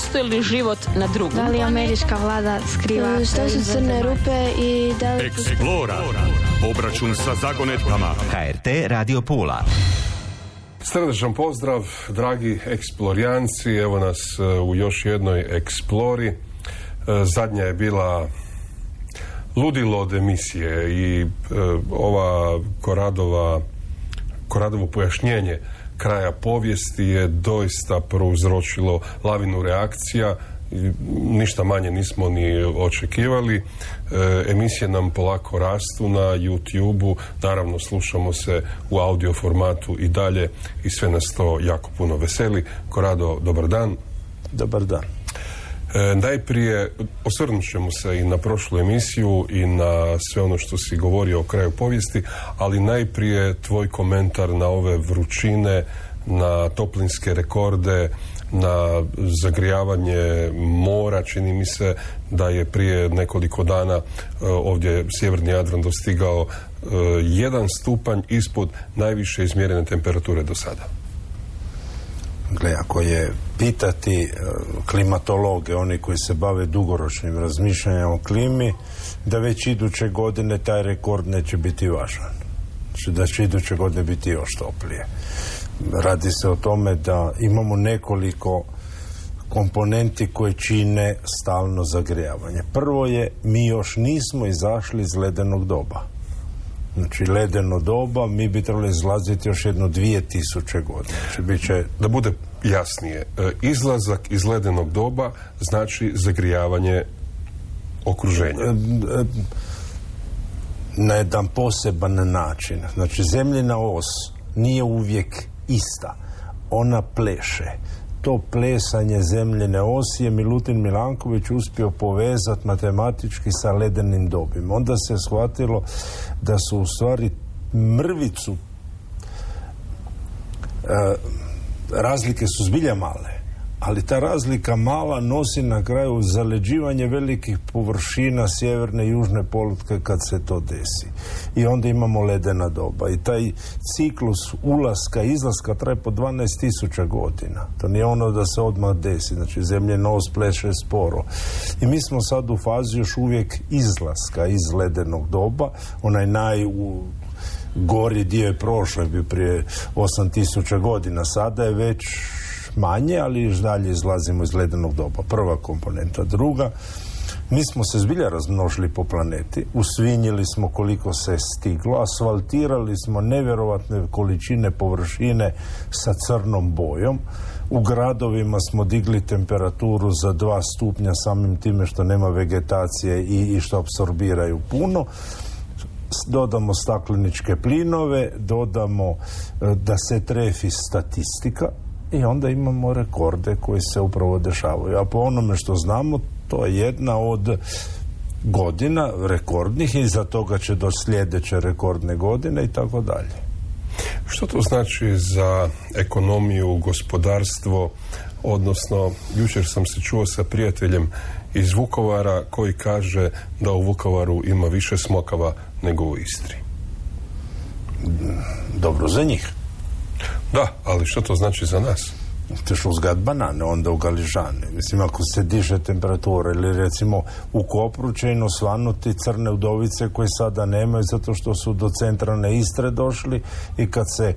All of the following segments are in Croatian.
postoji li život na drugom Da li američka vlada skriva... Što su crne rupe i da li... Eksplora. Obračun sa zagonetkama. HRT Radio Pula. Srdečan pozdrav, dragi eksplorijanci, evo nas e, u još jednoj eksplori. E, Zadnja je bila ludilo od emisije i e, ova Koradova, Koradovo pojašnjenje kraja povijesti je doista prouzročilo lavinu reakcija ništa manje nismo ni očekivali. E, emisije nam polako rastu na youtube naravno slušamo se u audio formatu i dalje i sve nas to jako puno veseli. Korado, dobar dan. Dobar dan. E, najprije osvrnut ćemo se i na prošlu emisiju i na sve ono što si govorio o kraju povijesti, ali najprije tvoj komentar na ove vrućine, na toplinske rekorde, na zagrijavanje mora, čini mi se da je prije nekoliko dana e, ovdje sjeverni Jadran dostigao e, jedan stupanj ispod najviše izmjerene temperature do sada. Gle, ako je pitati e, klimatologe, oni koji se bave dugoročnim razmišljanjem o klimi, da već iduće godine taj rekord neće biti važan. Znači da će iduće godine biti još toplije. Radi se o tome da imamo nekoliko komponenti koje čine stalno zagrijavanje. Prvo je, mi još nismo izašli iz ledenog doba. Znači, ledeno doba, mi bi trebali izlaziti još jedno dvije tisuće godina. Znači, bit će Da bude jasnije, e, izlazak iz ledenog doba znači zagrijavanje okruženja. na jedan poseban način. Znači, zemljina os nije uvijek ista. Ona pleše. To plesanje zemljene osi je Milutin Milanković uspio povezati matematički sa ledenim dobima. Onda se shvatilo da su u stvari mrvicu e, razlike su zbilja male ali ta razlika mala nosi na kraju zaleđivanje velikih površina sjeverne i južne polutke kad se to desi. I onda imamo ledena doba. I taj ciklus ulaska izlaska traje po 12.000 godina. To nije ono da se odmah desi. Znači, zemlje nos pleše sporo. I mi smo sad u fazi još uvijek izlaska iz ledenog doba. Onaj naj u, gori dio je prošao, je bio prije 8000 godina. Sada je već manje, ali još dalje izlazimo iz ledenog doba. Prva komponenta. Druga, mi smo se zbilja razmnožili po planeti, usvinjili smo koliko se stiglo, asfaltirali smo nevjerovatne količine površine sa crnom bojom, u gradovima smo digli temperaturu za dva stupnja samim time što nema vegetacije i, i što apsorbiraju puno dodamo stakleničke plinove, dodamo e, da se trefi statistika i onda imamo rekorde koji se upravo dešavaju. A po onome što znamo, to je jedna od godina rekordnih i za toga će do sljedeće rekordne godine i tako dalje. Što to znači za ekonomiju, gospodarstvo, odnosno jučer sam se čuo sa prijateljem iz Vukovara koji kaže da u Vukovaru ima više smokava nego u Istri. Dobro za njih. Da, ali što to znači za nas? Ćeš uzgat banane, onda u Galižane. Mislim, ako se diže temperatura ili recimo u Kopru će ino svanuti crne udovice koje sada nemaju zato što su do centralne Istre došli i kad se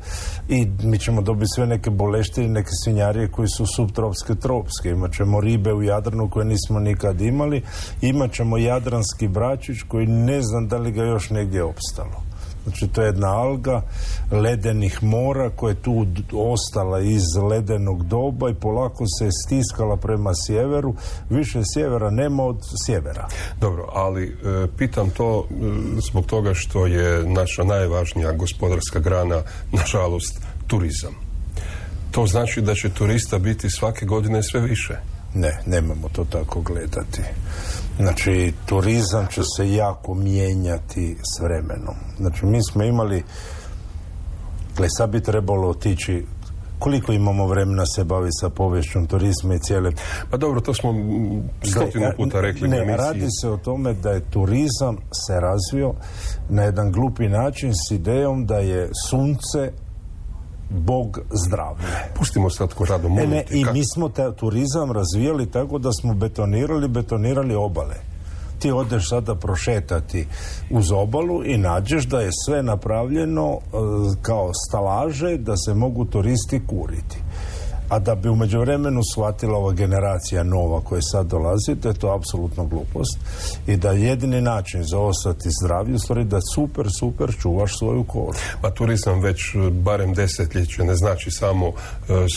i mi ćemo dobiti sve neke boleštine, neke svinjarije koji su subtropske, tropske. Imat ćemo ribe u Jadranu koje nismo nikad imali. Imat ćemo jadranski bračić koji ne znam da li ga još negdje opstalo. Znači to je jedna alga ledenih mora koja je tu ostala iz ledenog doba i polako se stiskala prema sjeveru. Više sjevera nema od sjevera. Dobro, ali e, pitam to e, zbog toga što je naša najvažnija gospodarska grana, nažalost, turizam. To znači da će turista biti svake godine sve više. Ne, nemamo to tako gledati. Znači, turizam će se jako mijenjati s vremenom. Znači, mi smo imali, gle, sad bi trebalo otići koliko imamo vremena se bavi sa povješćom turizma i cijele... Pa dobro, to smo stotinu Gle, puta rekli Ne, emisiji. radi se o tome da je turizam se razvio na jedan glupi način s idejom da je sunce bog zdravlja. Pustimo sad ko rado ne, ne, I mi smo taj turizam razvijali tako da smo betonirali, betonirali obale. Ti odeš sada prošetati uz obalu i nađeš da je sve napravljeno e, kao stalaže da se mogu turisti kuriti a da bi u međuvremenu shvatila ova generacija nova koja sad dolazi, da je to apsolutno glupost i da jedini način za ostati zdravi u stvari da super, super čuvaš svoju kožu. Pa turizam već e, barem desetljeće ne znači samo e,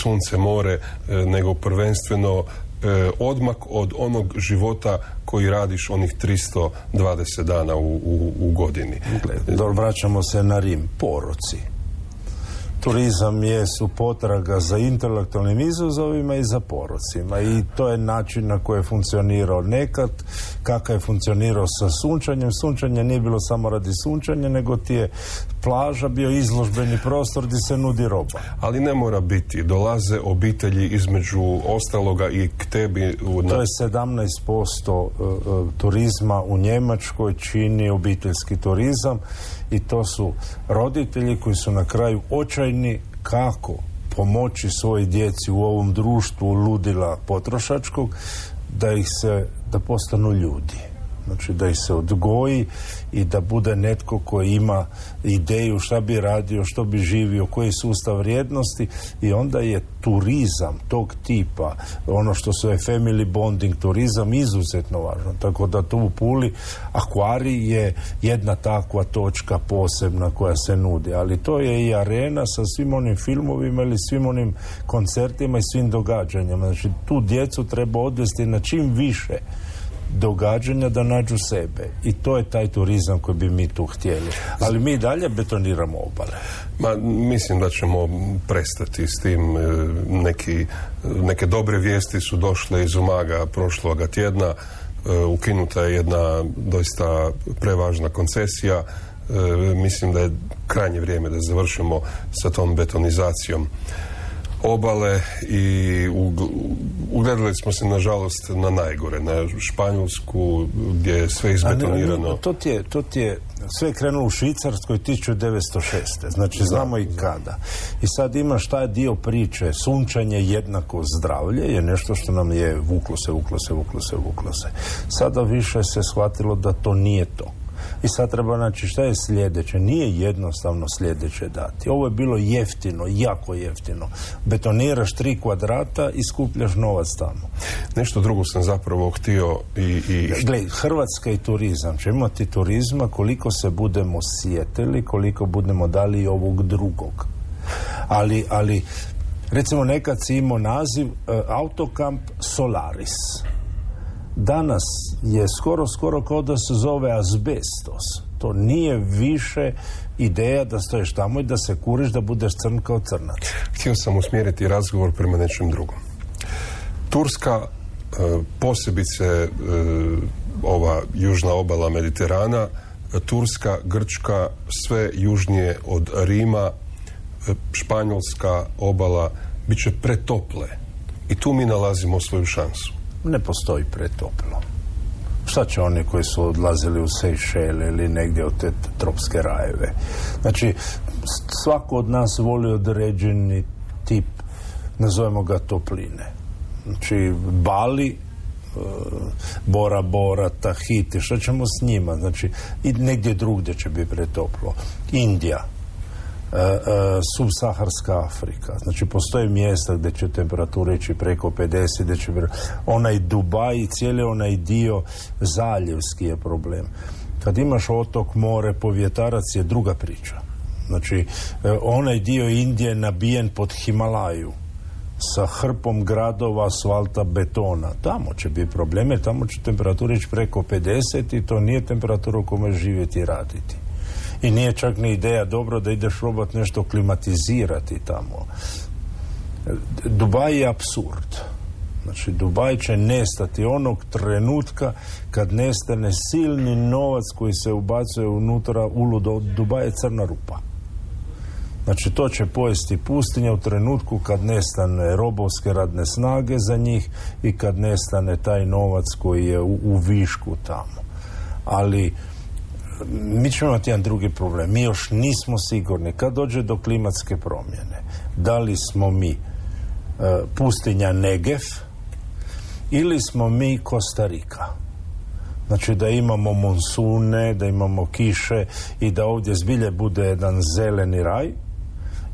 sunce, more, e, nego prvenstveno odmak od onog života koji radiš onih 320 dana u, u, u godini. vraćamo se na Rim, poroci turizam su potraga za intelektualnim izazovima i za porocima i to je način na koji je funkcionirao nekad, kakav je funkcionirao sa sunčanjem. Sunčanje nije bilo samo radi sunčanja, nego ti je plaža bio izložbeni prostor gdje se nudi roba. Ali ne mora biti. Dolaze obitelji između ostaloga i k tebi. U... To je 17% e, e, turizma u Njemačkoj čini obiteljski turizam i to su roditelji koji su na kraju očajni kako pomoći svojoj djeci u ovom društvu ludila potrošačkog da ih se da postanu ljudi znači da ih se odgoji i da bude netko koji ima ideju šta bi radio, što bi živio, koji sustav vrijednosti i onda je turizam tog tipa, ono što se je family bonding turizam izuzetno važno. Tako da tu u Puli akvari je jedna takva točka posebna koja se nudi, ali to je i arena sa svim onim filmovima ili svim onim koncertima i svim događanjima. Znači tu djecu treba odvesti na čim više događanja da nađu sebe. I to je taj turizam koji bi mi tu htjeli. Ali mi dalje betoniramo obale. Ma, mislim da ćemo prestati s tim e, Neki, neke dobre vijesti su došle iz Umaga prošloga tjedna. E, ukinuta je jedna doista prevažna koncesija. E, mislim da je krajnje vrijeme da završimo sa tom betonizacijom obale i ugledali smo se nažalost na najgore, na Španjolsku gdje je sve izbetonirano. to, ti je, to ti je sve krenulo u Švicarskoj 1906. Znači znamo i kada. I sad imaš taj dio priče sunčanje jednako zdravlje je nešto što nam je vuklo se, vuklo se, vuklo se, vuklo se. Sada više se shvatilo da to nije to. I sad treba znači šta je sljedeće. Nije jednostavno sljedeće dati. Ovo je bilo jeftino, jako jeftino. Betoniraš tri kvadrata i skupljaš novac tamo. Nešto drugo sam zapravo htio i... i... Gle, Hrvatska i turizam. Će imati turizma koliko se budemo sjetili, koliko budemo dali ovog drugog. Ali, ali recimo nekad si imao naziv uh, autokamp Solaris danas je skoro, skoro kao da se zove azbestos. To nije više ideja da stoješ tamo i da se kuriš da budeš crn kao crnac. Htio sam usmjeriti razgovor prema nečem drugom. Turska, e, posebice e, ova južna obala Mediterana, Turska, Grčka, sve južnije od Rima, e, Španjolska obala, bit će pretople. I tu mi nalazimo svoju šansu ne postoji pretoplo. Šta će oni koji su odlazili u Sejšele ili negdje u te tropske rajeve? Znači, svako od nas voli određeni tip, nazovemo ga topline. Znači, Bali, e, Bora Bora, Tahiti, šta ćemo s njima? Znači, negdje drugdje će biti pretoplo. Indija, E, e, subsaharska Afrika. Znači postoje mjesta gdje će temperatura ići preko 50, gdje će onaj Dubaj i cijeli onaj dio zaljevski je problem. Kad imaš otok, more, povjetarac je druga priča. Znači, e, onaj dio Indije nabijen pod Himalaju sa hrpom gradova, asfalta, betona. Tamo će biti probleme, tamo će temperatura ići preko 50 i to nije temperatura u kome živjeti i raditi i nije čak ni ideja dobro da ideš robot nešto klimatizirati tamo. Dubaj je absurd. Znači, Dubaj će nestati onog trenutka kad nestane silni novac koji se ubacuje unutra uludo. Dubaj je crna rupa. Znači, to će pojesti pustinja u trenutku kad nestane robovske radne snage za njih i kad nestane taj novac koji je u, u višku tamo. Ali mi ćemo imati jedan drugi problem. Mi još nismo sigurni kad dođe do klimatske promjene. Da li smo mi e, pustinja Negev ili smo mi Kostarika. Znači da imamo monsune, da imamo kiše i da ovdje zbilje bude jedan zeleni raj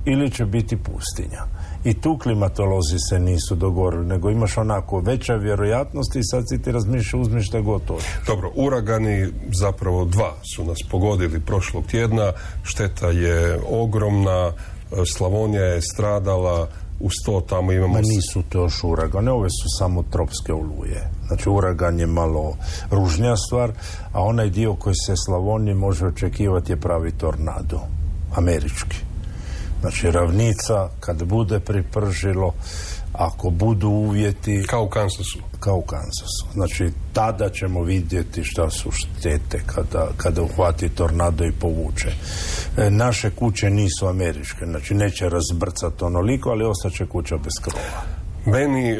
ili će biti pustinja. I tu klimatolozi se nisu dogovorili, nego imaš onako veća vjerojatnost i sad si ti razmišlja uzmiš šta gotovo. Dobro, uragani zapravo dva su nas pogodili prošlog tjedna, šteta je ogromna, Slavonija je stradala, uz to tamo imamo... Ma nisu to još uragane, ove su samo tropske oluje. Znači uragan je malo ružnija stvar, a onaj dio koji se Slavoniji može očekivati je pravi tornado, američki. Znači ravnica kad bude pripržilo, ako budu uvjeti... Kao u Kansasu. Kao u Kansasu. Znači tada ćemo vidjeti šta su štete kada, kada uhvati tornado i povuče. E, naše kuće nisu američke, znači neće razbrcati onoliko, ali ostaće kuća bez krova. Meni e,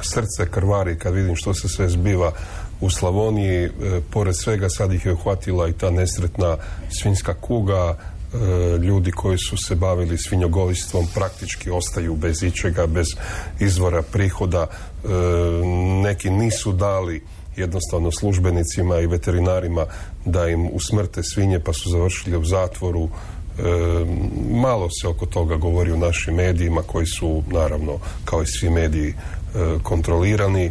srce krvari kad vidim što se sve zbiva u Slavoniji, e, pored svega sad ih je uhvatila i ta nesretna svinska kuga, ljudi koji su se bavili svinjogojstvom praktički ostaju bez ičega, bez izvora prihoda. E, neki nisu dali jednostavno službenicima i veterinarima da im usmrte svinje pa su završili u zatvoru. E, malo se oko toga govori u našim medijima koji su naravno kao i svi mediji kontrolirani.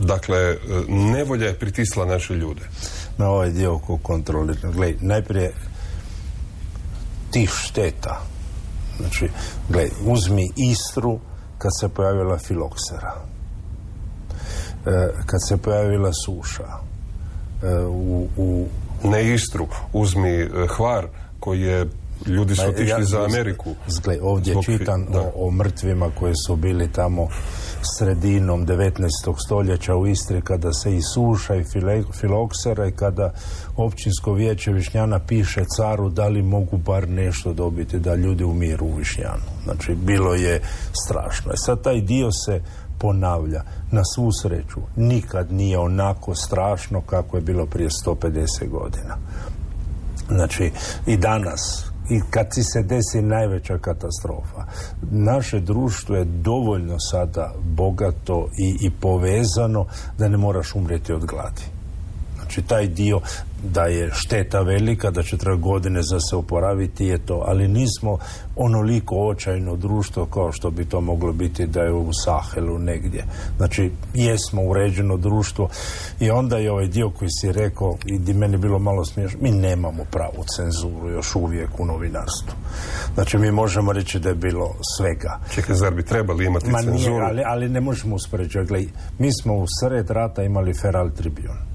Dakle, nevolja je pritisla naše ljude. Na ovaj dio oko kontrolirano. najprije tih šteta. Znači, gledaj, uzmi Istru kad se pojavila filoksera. E, kad se pojavila suša. E, u, u... Ne Istru, uzmi e, Hvar koji je ljudi su otišli za Ameriku. Zgled, ovdje čitam o, o mrtvima koji su bili tamo sredinom 19. stoljeća u Istri kada se i suša i filoksera i kada općinsko vijeće Višnjana piše caru da li mogu bar nešto dobiti da ljudi umiru u Višnjanu. Znači, bilo je strašno. E sad taj dio se ponavlja. Na svu sreću, nikad nije onako strašno kako je bilo prije 150 godina. Znači, i danas i kad ti se desi najveća katastrofa. Naše društvo je dovoljno sada bogato i, i povezano da ne moraš umrijeti od gladi. Znači taj dio da je šteta velika, da će trebati godine za se oporaviti je to, ali nismo onoliko očajno društvo kao što bi to moglo biti da je u Sahelu negdje. Znači, jesmo uređeno društvo i onda je ovaj dio koji si rekao i di meni bilo malo smiješno, mi nemamo pravu cenzuru još uvijek u novinarstvu. Znači, mi možemo reći da je bilo svega. Čekaj, zar bi trebali imati Ma cenzuru? Nije, ali, ali ne možemo uspoređivati. Mi smo u sred rata imali Feral Tribune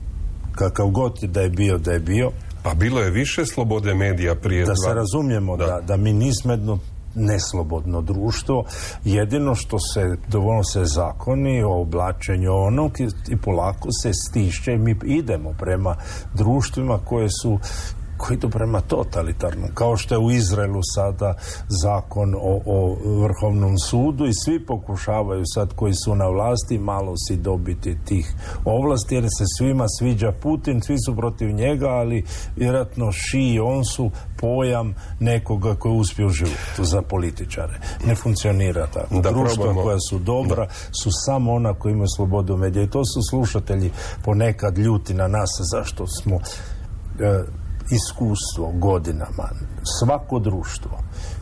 kakav god da je bio da je bio. Pa bilo je više slobode medija prije Da se razumijemo da. da, mi nismo jedno neslobodno društvo. Jedino što se dovoljno se zakoni o oblačenju onog i polako se stišće i mi idemo prema društvima koje su koji idu prema totalitarnom, kao što je u Izraelu sada zakon o, o Vrhovnom sudu i svi pokušavaju sad koji su na vlasti malo si dobiti tih ovlasti jer se svima sviđa Putin, svi su protiv njega, ali vjerojatno ši i on su pojam nekoga koji uspije u životu za političare. Ne funkcionira tako. Da Društva koja su dobra su samo ona koji imaju slobodu medija i to su slušatelji ponekad ljuti na nas zašto smo e, iskustvo godinama, svako društvo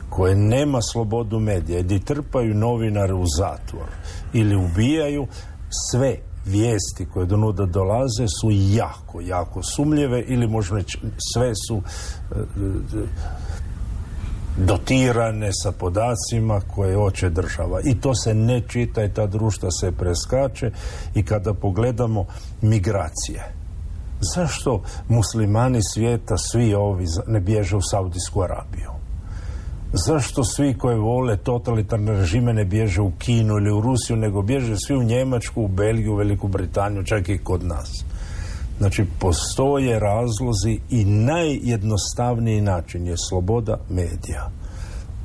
koje nema slobodu medija i trpaju novinare u zatvor ili ubijaju, sve vijesti koje do nuda dolaze su jako, jako sumljive ili reći sve su e, dotirane sa podacima koje hoće država. I to se ne čita i ta društva se preskače i kada pogledamo migracije Zašto muslimani svijeta, svi ovi, ne bježe u Saudijsku Arabiju? Zašto svi koji vole totalitarne režime ne bježe u Kinu ili u Rusiju, nego bježe svi u Njemačku, u Belgiju, u Veliku Britaniju, čak i kod nas? Znači, postoje razlozi i najjednostavniji način je sloboda medija.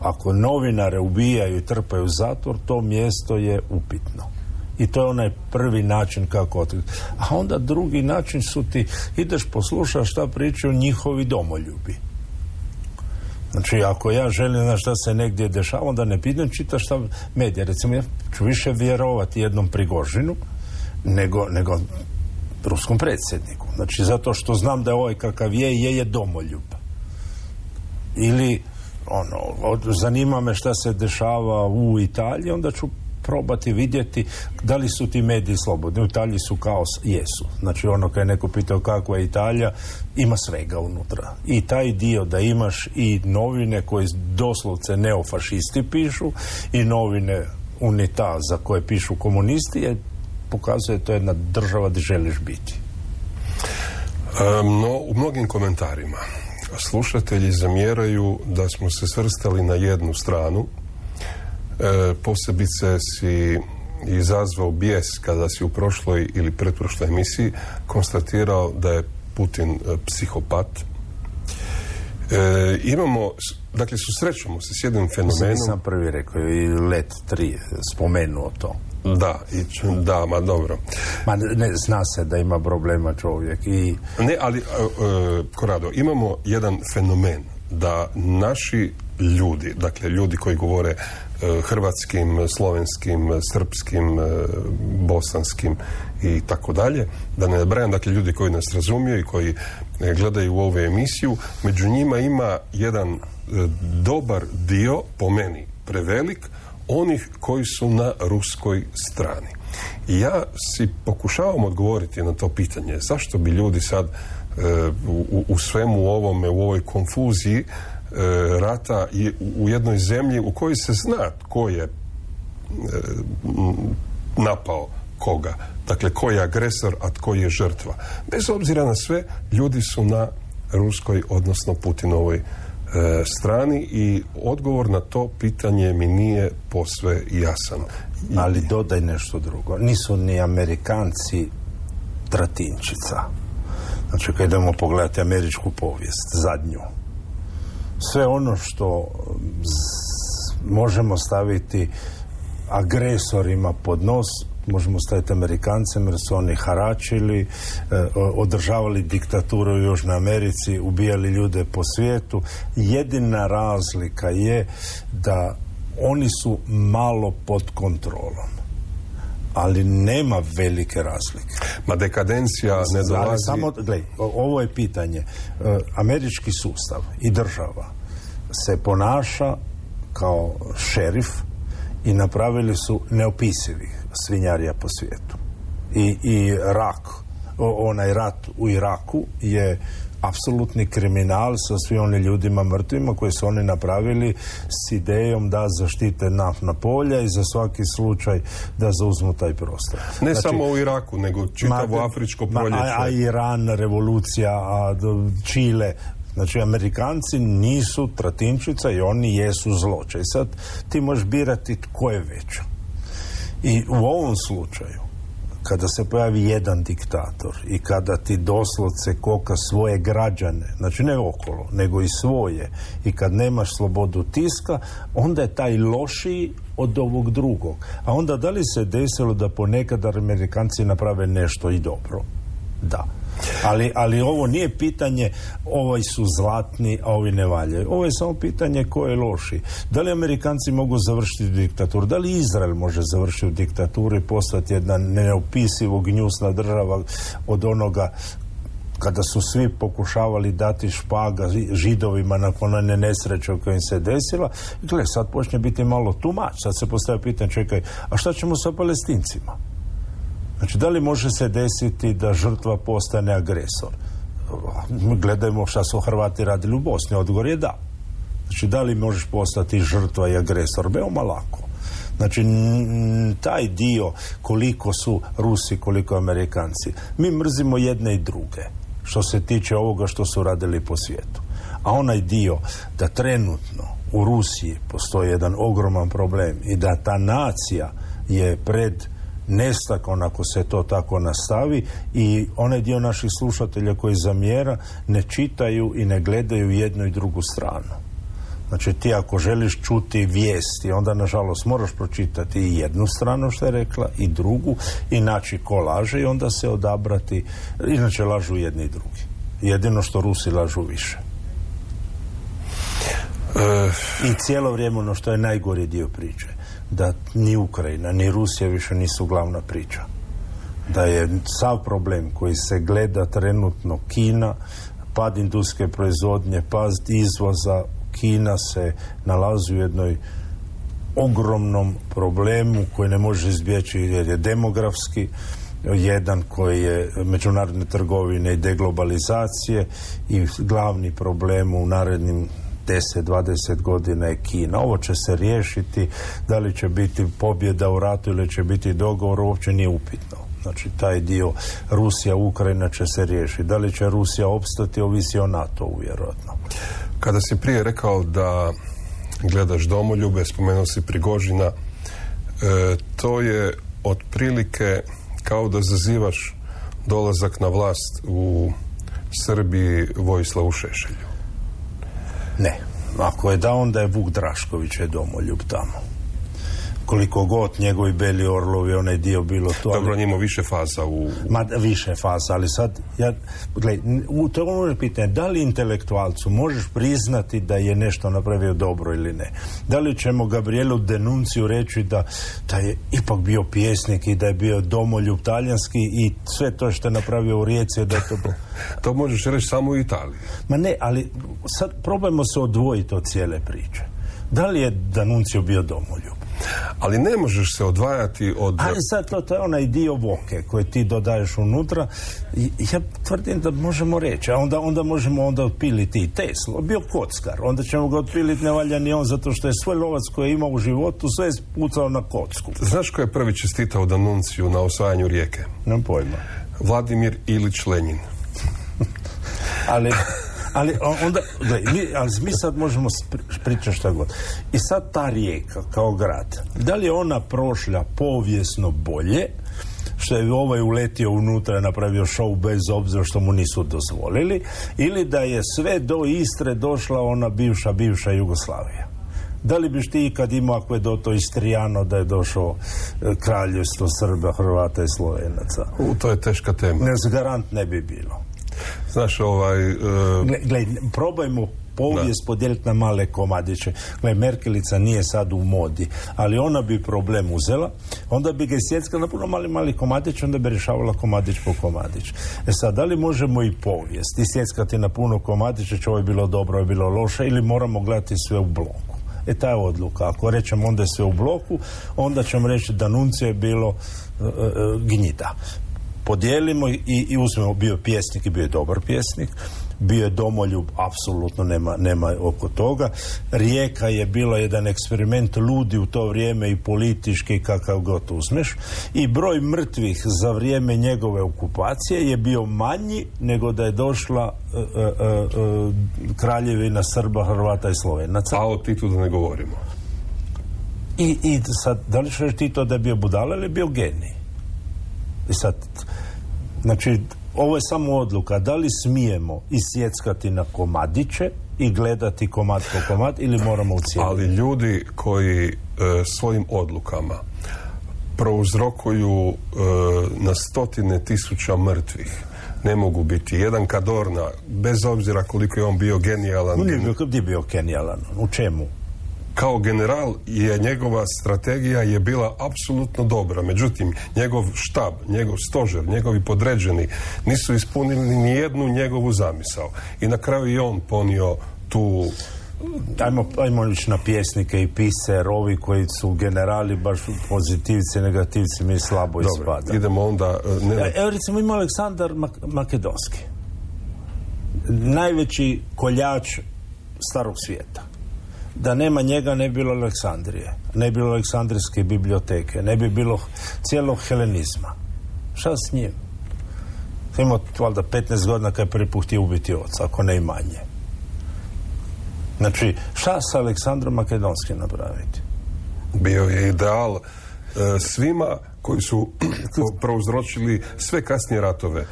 Ako novinare ubijaju i trpaju zatvor, to mjesto je upitno I to je onaj prvi način kako otkriti. A onda drugi način su ti, ideš poslušaš šta pričaju njihovi domoljubi. Znači, ako ja želim na šta se negdje dešava, onda ne pitam čita šta medija. Recimo, ja ću više vjerovati jednom Prigožinu nego, nego ruskom predsjedniku. Znači, zato što znam da je ovaj kakav je, je je domoljub. Ili, ono, od, zanima me šta se dešava u Italiji, onda ću probati vidjeti da li su ti mediji slobodni. U Italiji su kaos, jesu. Znači ono kad je neko pitao kakva je Italija, ima svega unutra. I taj dio da imaš i novine koje doslovce neofašisti pišu i novine unita za koje pišu komunisti je pokazuje to jedna država gdje želiš biti. No, u mnogim komentarima slušatelji zamjeraju da smo se svrstali na jednu stranu posebice si izazvao bijes kada si u prošloj ili pretprošloj emisiji konstatirao da je Putin e, psihopat. E, imamo, dakle susrećemo se s jednim fenomenom. Sam prvi rekao i Let 3 spomenuo to. Da, i, da, ma dobro. Ma ne, zna se da ima problema čovjek i... Ne, ali, e, Korado, imamo jedan fenomen da naši ljudi, dakle ljudi koji govore E, hrvatskim, slovenskim, srpskim, e, bosanskim i tako dalje. Da ne nabrajam, dakle, ljudi koji nas razumiju i koji e, gledaju ovu emisiju. Među njima ima jedan dobar dio, po meni prevelik, onih koji su na ruskoj strani. I ja si pokušavam odgovoriti na to pitanje. Zašto bi ljudi sad u, u svemu ovome, u ovoj konfuziji rata i u jednoj zemlji u kojoj se zna tko je e, napao koga. Dakle, ko je agresor, a tko je žrtva. Bez obzira na sve, ljudi su na ruskoj, odnosno Putinovoj e, strani i odgovor na to pitanje mi nije posve jasan. Ali dodaj nešto drugo. Nisu ni Amerikanci tratinčica. Znači, kad idemo pogledati američku povijest, zadnju, sve ono što možemo staviti agresorima pod nos možemo staviti Amerikancima jer su oni haračili, e, održavali diktaturu u Južnoj Americi, ubijali ljude po svijetu. Jedina razlika je da oni su malo pod kontrolom. Ali nema velike razlike. Ma dekadencija ne dolazi... Samo, gledaj, ovo je pitanje. E, američki sustav i država se ponaša kao šerif i napravili su neopisivi svinjarija po svijetu. I, i rak, onaj rat u Iraku je apsolutni kriminal sa svim onim ljudima mrtvima koji su oni napravili s idejom da zaštite naftna polja i za svaki slučaj da zauzmu taj prostor. Ne znači, samo u Iraku, nego čitavo afričko proljeće. A, a Iran, revolucija, a Čile, Znači, Amerikanci nisu tratinčica i oni jesu zloče. I sad ti možeš birati tko je veća. I u ovom slučaju, kada se pojavi jedan diktator i kada ti doslovce koka svoje građane, znači ne okolo, nego i svoje, i kad nemaš slobodu tiska, onda je taj lošiji od ovog drugog. A onda da li se desilo da ponekad Amerikanci naprave nešto i dobro? Da. Ali, ali ovo nije pitanje ovaj su zlatni, a ovi ne valjaju. Ovo je samo pitanje ko je loši. Da li Amerikanci mogu završiti diktaturu? Da li Izrael može završiti u diktaturu i postati jedna neopisivo gnjusna država od onoga kada su svi pokušavali dati špaga židovima nakon one nesreće koja im se desila, gle, sad počne biti malo tumač, sad se postavlja pitanje, čekaj, a šta ćemo sa palestincima? Znači, da li može se desiti da žrtva postane agresor? Gledajmo šta su Hrvati radili u Bosni. Odgovor je da. Znači, da li možeš postati žrtva i agresor? Veoma lako. Znači, taj dio koliko su Rusi, koliko Amerikanci. Mi mrzimo jedne i druge što se tiče ovoga što su radili po svijetu. A onaj dio da trenutno u Rusiji postoji jedan ogroman problem i da ta nacija je pred nestakon ako se to tako nastavi i onaj dio naših slušatelja koji zamjera ne čitaju i ne gledaju jednu i drugu stranu. Znači ti ako želiš čuti vijesti, onda nažalost moraš pročitati i jednu stranu što je rekla i drugu i naći ko laže i onda se odabrati. Inače lažu jedni i drugi. Jedino što Rusi lažu više. I cijelo vrijeme ono što je najgori dio priče, da ni Ukrajina, ni Rusija više nisu glavna priča. Da je sav problem koji se gleda trenutno Kina, pad industrijske proizvodnje, pad izvoza, Kina se nalazi u jednoj ogromnom problemu koji ne može izbjeći jer je demografski, jedan koji je međunarodne trgovine i deglobalizacije i glavni problem u narednim 10-20 godina je Kina. Ovo će se riješiti, da li će biti pobjeda u ratu ili će biti dogovor, uopće nije upitno. Znači, taj dio Rusija, Ukrajina će se riješiti. Da li će Rusija opstati, ovisi o NATO vjerojatno. Kada si prije rekao da gledaš domoljube, spomenuo si Prigožina, e, to je otprilike kao da zazivaš dolazak na vlast u Srbiji Vojislavu Šešelju. Ne. Ako je da, onda je Vuk Drašković je domoljub tamo koliko god njegovi beli orlovi, onaj dio bilo to. Dobro, ali... više faza u... Ma, više faza, ali sad, ja, gledaj, u to ono pitanje, da li intelektualcu možeš priznati da je nešto napravio dobro ili ne? Da li ćemo Gabrielu Denunciju reći da, da je ipak bio pjesnik i da je bio domoljub talijanski i sve to što je napravio u Rijeci da je to... to možeš reći samo u Italiji. Ma ne, ali sad probajmo se odvojiti od cijele priče. Da li je Danuncio bio domoljub? Ali ne možeš se odvajati od... Ali sad to, to je onaj dio voke koji ti dodaješ unutra. Ja tvrdim da možemo reći, a onda, onda možemo onda otpiliti i Tesla. Bio kockar, onda ćemo ga otpiliti ne valja ni on zato što je svoj lovac koji je imao u životu sve pucao na kocku. Znaš ko je prvi čestitao Danunciju na osvajanju rijeke? Nemam pojma. Vladimir Ilić Lenin. ali ali onda, mi, ali mi sad možemo pričati šta god. I sad ta rijeka kao grad, da li je ona prošla povijesno bolje, što je ovaj uletio unutra i napravio show bez obzira što mu nisu dozvolili, ili da je sve do Istre došla ona bivša, bivša Jugoslavija. Da li biš ti ikad imao ako je do to Istrijano da je došao e, kraljevstvo Srba, Hrvata i Slovenaca? U, to je teška tema. Ne, garant ne bi bilo. Znaš, ovaj... Uh... Gle, probajmo povijest podijeliti na male komadiće. Gle, Merkelica nije sad u modi, ali ona bi problem uzela, onda bi ga isjeckala na puno mali, mali komadić, onda bi rješavala komadić po komadić. E sad, da li možemo i povijest isjeckati na puno komadića, će ovo je bilo dobro, ovo je bilo loše, ili moramo gledati sve u bloku? E ta je odluka. Ako rećemo onda je sve u bloku, onda ćemo reći da Nunce je bilo uh, uh, gnjida podijelimo i, i uzmemo bio pjesnik i bio je dobar pjesnik bio je domoljub, apsolutno nema, nema oko toga. Rijeka je bila jedan eksperiment ludi u to vrijeme i politički kakav god uzmeš i broj mrtvih za vrijeme njegove okupacije je bio manji nego da je došla uh, uh, uh, kraljevina Srba, Hrvata i Slovenaca. A o Titu da ne govorimo. I, i sad, da li ćeš Tito da je bio budala ili je bio genij? I sad, znači, ovo je samo odluka. Da li smijemo isjeckati na komadiće i gledati komad po komad ili moramo ucijeliti? Ali ljudi koji e, svojim odlukama prouzrokuju e, na stotine tisuća mrtvih ne mogu biti. Jedan Kadorna, bez obzira koliko je on bio genijalan... On nije bio, bio genijalan? U čemu? Kao general je njegova strategija je bila apsolutno dobra. Međutim, njegov štab, njegov stožer, njegovi podređeni nisu ispunili ni jednu njegovu zamisao. I na kraju i on ponio tu Ajmo, ajmo na pjesnike i pise, ovi koji su generali baš pozitivci, negativci, mi slabo Dobro, ispada. idemo onda... E, ne... Evo recimo ima Aleksandar Makedonski. Najveći koljač starog svijeta da nema njega ne bi bilo Aleksandrije, ne bi bilo Aleksandrijske biblioteke, ne bi bilo cijelog helenizma. Šta s njim? Imao valjda 15 godina kad je prvi put htio ubiti oca, ako ne i manje. Znači, šta sa Aleksandrom Makedonskim napraviti? Bio je ideal e, svima koji su prouzročili sve kasnije ratove.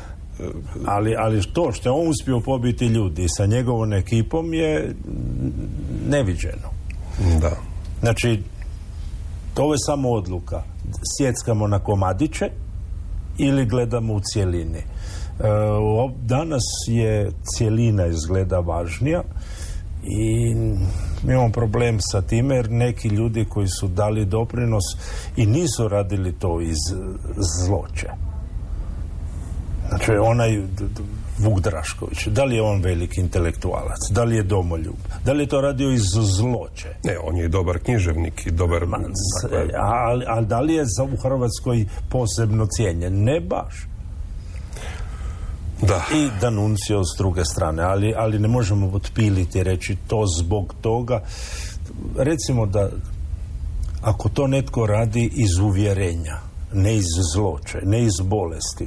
Ali, ali to što je on uspio pobiti ljudi sa njegovom ekipom je neviđeno. Da. Znači, to je samo odluka. Sjeckamo na komadiće ili gledamo u cjelini. E, danas je cjelina izgleda važnija i mi imamo problem sa time jer neki ljudi koji su dali doprinos i nisu radili to iz zloće. Znači onaj Vuk Drašković, da li je on veliki intelektualac, da li je domoljub, da li je to radio iz zloće? Ne, on je dobar književnik i dobar... Ma, ali, ali da li je za u Hrvatskoj posebno cijenjen? Ne baš. Da. I Danuncio s druge strane, ali, ali ne možemo otpiliti reći to zbog toga. Recimo da ako to netko radi iz uvjerenja, ne iz zloće, ne iz bolesti,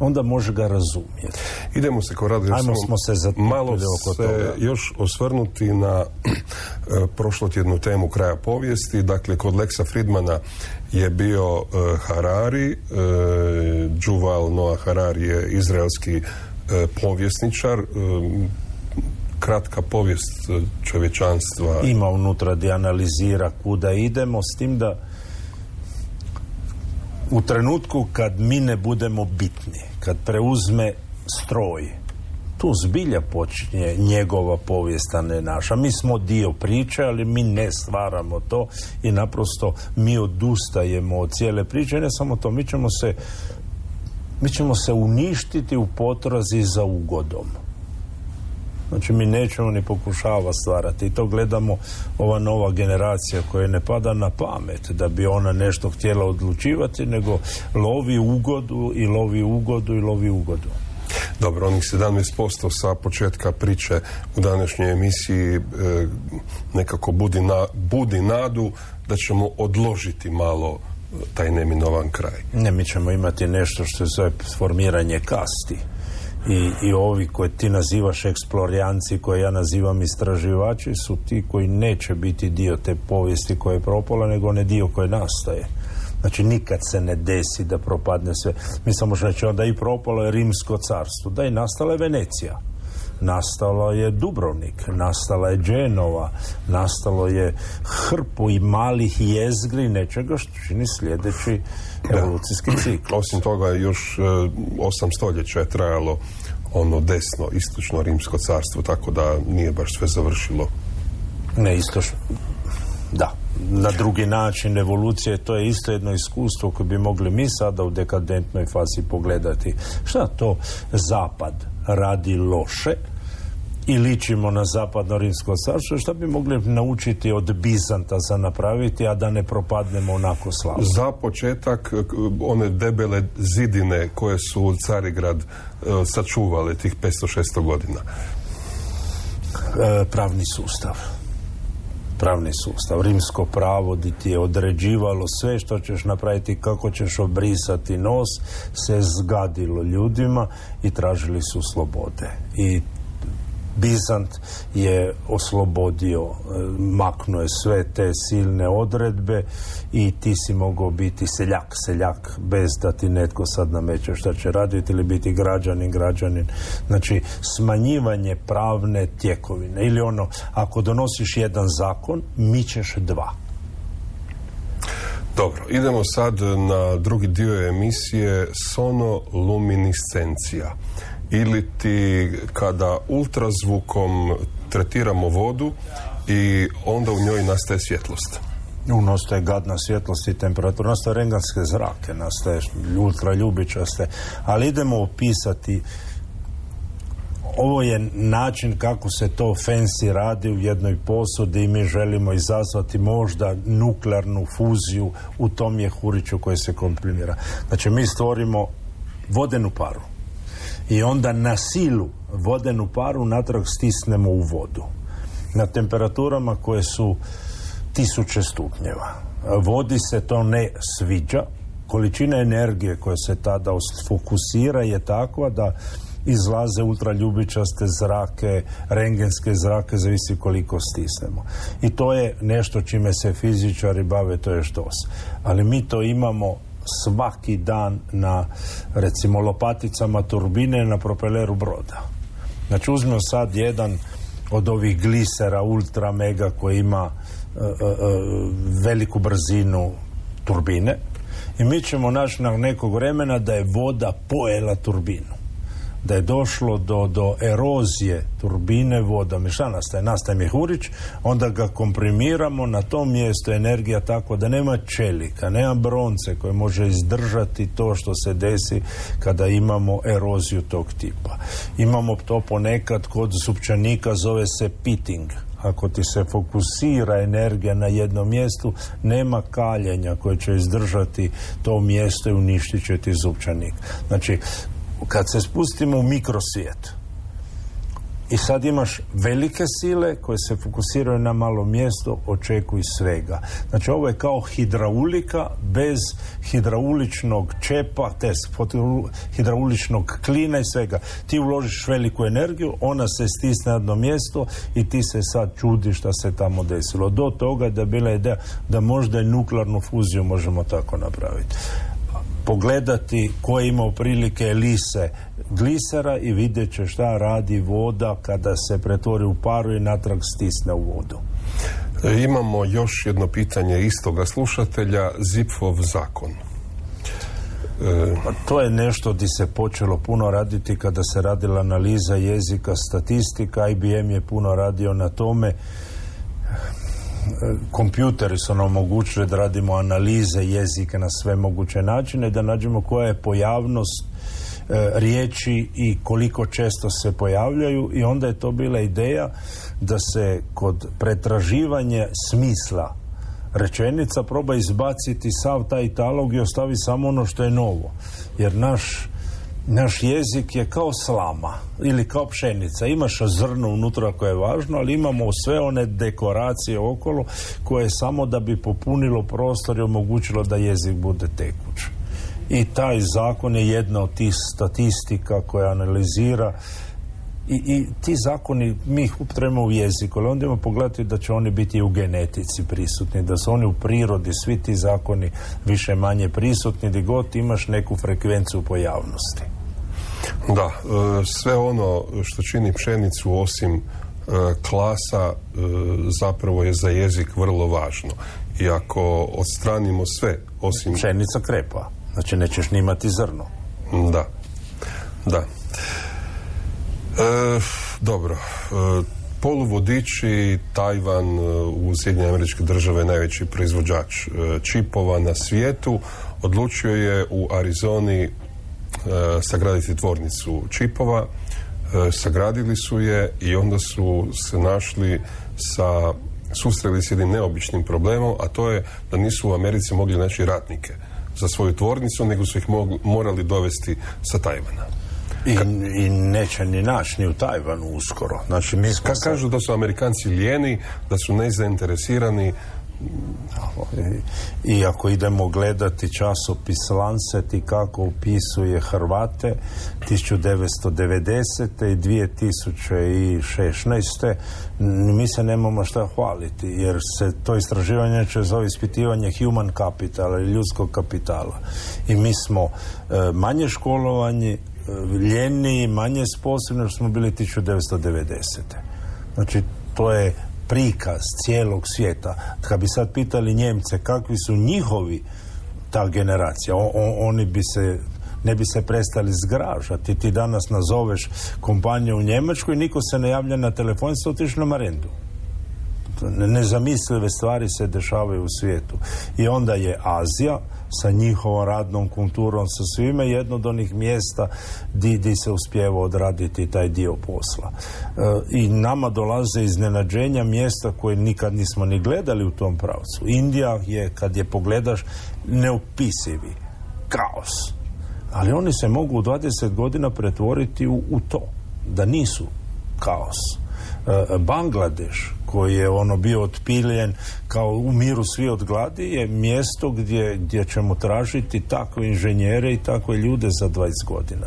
onda može ga razumjeti. Idemo se ko radi Ajmo smo se malo oko se toga. još osvrnuti na e, prošlotjednu temu kraja povijesti. Dakle, kod Lexa Friedmana je bio e, Harari, e, Juval Noah Harari je izraelski povjesničar, kratka povijest čovječanstva. Ima unutra di analizira kuda idemo, s tim da u trenutku kad mi ne budemo bitni, kad preuzme stroj, tu zbilja počinje njegova povijest, a ne naša. Mi smo dio priče, ali mi ne stvaramo to i naprosto mi odustajemo od cijele priče. Ne samo to, mi ćemo se mi ćemo se uništiti u potrazi za ugodom. Znači mi nećemo ni pokušava stvarati i to gledamo ova nova generacija koja ne pada na pamet da bi ona nešto htjela odlučivati nego lovi ugodu i lovi ugodu i lovi ugodu. Dobro, onih 17% sa početka priče u današnjoj emisiji e, nekako budi, na, budi nadu da ćemo odložiti malo e, taj neminovan kraj. Ne, mi ćemo imati nešto što se zove formiranje kasti. I, I ovi koje ti nazivaš eksplorijanci, koje ja nazivam istraživači, su ti koji neće biti dio te povijesti koja je propala, nego onaj dio koji nastaje. Znači nikad se ne desi da propadne sve. Mi samo znači onda i propalo je Rimsko carstvo. Da i nastala je Venecija. Nastalo je Dubrovnik, nastala je Dženova, nastalo je hrpu i malih jezgri nečega što čini sljedeći evolucijski cikl. Osim toga još e, osam stoljeća je trajalo ono desno, istočno rimsko carstvo, tako da nije baš sve završilo. Ne, istočno. Da, na drugi način evolucije, to je isto jedno iskustvo koje bi mogli mi sada u dekadentnoj fazi pogledati. Šta to zapad radi loše i ličimo na zapadno rimsko carstvo, šta bi mogli naučiti od Bizanta za napraviti, a da ne propadnemo onako slabo? Za početak one debele zidine koje su Carigrad e, sačuvale tih 500-600 godina. E, pravni sustav pravni sustav. Rimsko pravo di ti je određivalo sve što ćeš napraviti, kako ćeš obrisati nos, se zgadilo ljudima i tražili su slobode. I Bizant je oslobodio, e, maknuo je sve te silne odredbe i ti si mogao biti seljak, seljak, bez da ti netko sad nameće šta će raditi ili biti građanin, građanin. Znači, smanjivanje pravne tjekovine. Ili ono, ako donosiš jedan zakon, mi ćeš dva. Dobro, idemo sad na drugi dio emisije sonoluminiscencija ili ti kada ultrazvukom tretiramo vodu i onda u njoj nastaje svjetlost. U nastaje gadna svjetlost i temperatura, nastaje renganske zrake, nastaje ultraljubičaste, ali idemo opisati ovo je način kako se to fancy radi u jednoj posudi i mi želimo izazvati možda nuklearnu fuziju u tom mjehuriću koji se komprimira. Znači mi stvorimo vodenu paru i onda na silu vodenu paru natrag stisnemo u vodu na temperaturama koje su tisuće stupnjeva. Vodi se to ne sviđa, količina energije koja se tada fokusira je takva da izlaze ultraljubičaste zrake, rengenske zrake, zavisi koliko stisnemo. I to je nešto čime se fizičari bave, to je štos. Ali mi to imamo svaki dan na recimo lopaticama turbine na propeleru broda. Znači uzmemo sad jedan od ovih glisera ultra mega koji ima e, e, e, veliku brzinu turbine i mi ćemo naći na nekog vremena da je voda pojela turbinu da je došlo do, do erozije turbine vodom. šta nastaje? Mjehurić, onda ga komprimiramo, na tom mjestu energija tako da nema čelika, nema bronce koje može izdržati to što se desi kada imamo eroziju tog tipa. Imamo to ponekad kod supčanika, zove se pitting ako ti se fokusira energija na jednom mjestu, nema kaljenja koje će izdržati to mjesto i uništit će ti zupčanik. Znači, kad se spustimo u mikrosvijet i sad imaš velike sile koje se fokusiraju na malo mjesto, očekuj svega. Znači ovo je kao hidraulika bez hidrauličnog čepa, te hidrauličnog klina i svega. Ti uložiš veliku energiju, ona se stisne na jedno mjesto i ti se sad čudi šta se tamo desilo. Do toga da bila ideja da možda i nuklearnu fuziju možemo tako napraviti pogledati ko je imao prilike lise glisera i vidjet će šta radi voda kada se pretvori u paru i natrag stisne u vodu. E, imamo još jedno pitanje istoga slušatelja, Zipfov zakon. E... Pa to je nešto di se počelo puno raditi kada se radila analiza jezika, statistika, IBM je puno radio na tome kompjuteri su nam omogućili da radimo analize jezika na sve moguće načine, da nađemo koja je pojavnost e, riječi i koliko često se pojavljaju i onda je to bila ideja da se kod pretraživanja smisla rečenica proba izbaciti sav taj talog i ostavi samo ono što je novo. Jer naš naš jezik je kao slama ili kao pšenica. Imaš zrno unutra koje je važno, ali imamo sve one dekoracije okolo koje samo da bi popunilo prostor i omogućilo da jezik bude tekuć. I taj zakon je jedna od tih statistika koja analizira i, i ti zakoni, mi ih upotrebujemo u jeziku, ali onda imamo pogledati da će oni biti u genetici prisutni, da su oni u prirodi, svi ti zakoni više manje prisutni, gdje god imaš neku frekvenciju pojavnosti. Da, e, sve ono što čini pšenicu osim e, klasa e, zapravo je za jezik vrlo važno. I ako odstranimo sve osim... Pšenica krepa, znači nećeš ni imati zrno. Da, da. dobro, poluvodiči Tajvan u Sjedinje američke države najveći proizvođač čipova na svijetu odlučio je u Arizoni E, sagraditi tvornicu čipova, e, sagradili su je i onda su se našli sa susreli s jednim neobičnim problemom, a to je da nisu u Americi mogli naći ratnike za svoju tvornicu, nego su ih morali dovesti sa Tajvana. I, I neće ni naći ni u Tajvanu uskoro. Znači, mi Ka, kažu da su Amerikanci lijeni, da su nezainteresirani, i ako idemo gledati časopis Lancet i kako upisuje Hrvate 1990. i 2016. mi se nemamo šta hvaliti jer se to istraživanje će zove ispitivanje human capital ili ljudskog kapitala i mi smo e, manje školovanje ljeni, manje sposobni što smo bili 1990. Znači to je prikaz cijelog svijeta. Kad bi sad pitali Njemce kakvi su njihovi ta generacija, oni bi se ne bi se prestali zgražati. Ti danas nazoveš kompaniju u Njemačkoj, niko se ne javlja na telefon, se otišli na marendu nezamislive stvari se dešavaju u svijetu. I onda je Azija sa njihovom radnom kulturom, sa svime jedno od onih mjesta di, di se uspjeva odraditi taj dio posla. E, I nama dolaze iznenađenja mjesta koje nikad nismo ni gledali u tom pravcu. Indija je, kad je pogledaš, neopisivi kaos. Ali oni se mogu u 20 godina pretvoriti u, u to, da nisu kaos. E, Bangladeš koji je ono bio otpiljen kao u miru svi od gladi je mjesto gdje, gdje ćemo tražiti takve inženjere i takve ljude za 20 godina.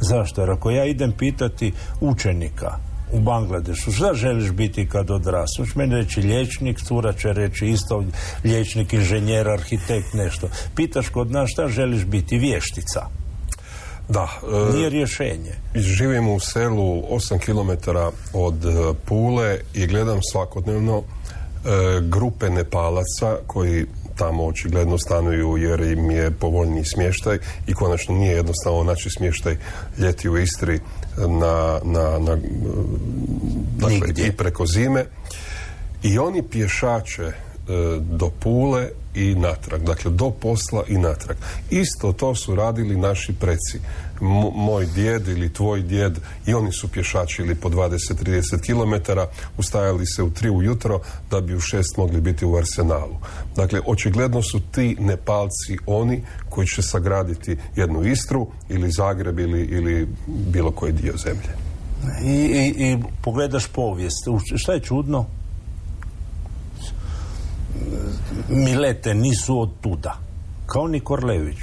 Zašto? Jer ako ja idem pitati učenika u Bangladešu. Šta želiš biti kad odrastuš? Meni reći liječnik, cura će reći isto liječnik, inženjer, arhitekt, nešto. Pitaš kod nas šta želiš biti? Vještica. Da. e, Nije rješenje. Živim u selu 8 km od e, Pule i gledam svakodnevno e, grupe Nepalaca koji tamo očigledno stanuju jer im je povoljniji smještaj i konačno nije jednostavno naći smještaj ljeti u Istri na, na, na dakle, i preko zime i oni pješače do Pule i natrag, dakle do posla i natrag. Isto to su radili naši preci. moj djed ili tvoj djed i oni su pješačili po 20-30 km, ustajali se u tri ujutro da bi u šest mogli biti u arsenalu. Dakle, očigledno su ti Nepalci oni koji će sagraditi jednu Istru ili Zagreb ili, ili bilo koji dio zemlje. I, i, i pogledaš povijest. Šta je čudno? Milete nisu od tuda. Kao ni Korlević.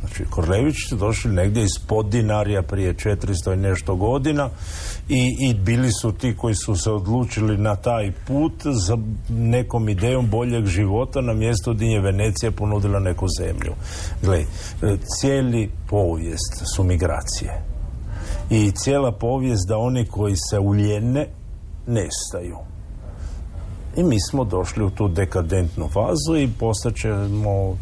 Znači, Korlević su došli negdje iz Podinarja prije 400 i nešto godina i, i bili su ti koji su se odlučili na taj put za nekom idejom boljeg života na mjestu gdje je Venecija ponudila neku zemlju. Gle, cijeli povijest su migracije. I cijela povijest da oni koji se uljene nestaju i mi smo došli u tu dekadentnu fazu i postaćemo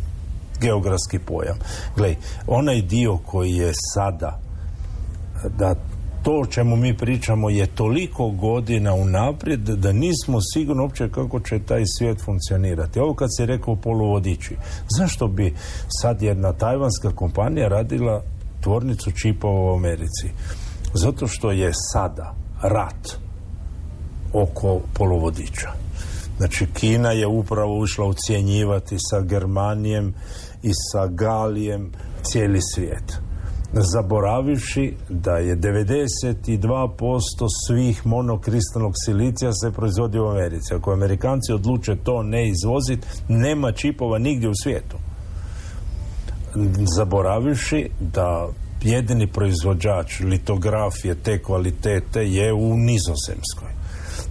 geografski pojam. Glej, onaj dio koji je sada da to o čemu mi pričamo je toliko godina unaprijed da nismo sigurni uopće kako će taj svijet funkcionirati. Ovo kad se rekao poluvodiči, zašto bi sad jedna tajvanska kompanija radila tvornicu čipova u Americi? Zato što je sada rat oko poluvodiča. Znači Kina je upravo ušla ucjenjivati sa Germanijem i sa Galijem cijeli svijet. Zaboravivši da je 92% svih monokristalnog silicija se proizvodi u Americi. Ako Amerikanci odluče to ne izvoziti, nema čipova nigdje u svijetu. Zaboravivši da jedini proizvođač litografije te kvalitete je u Nizozemskoj.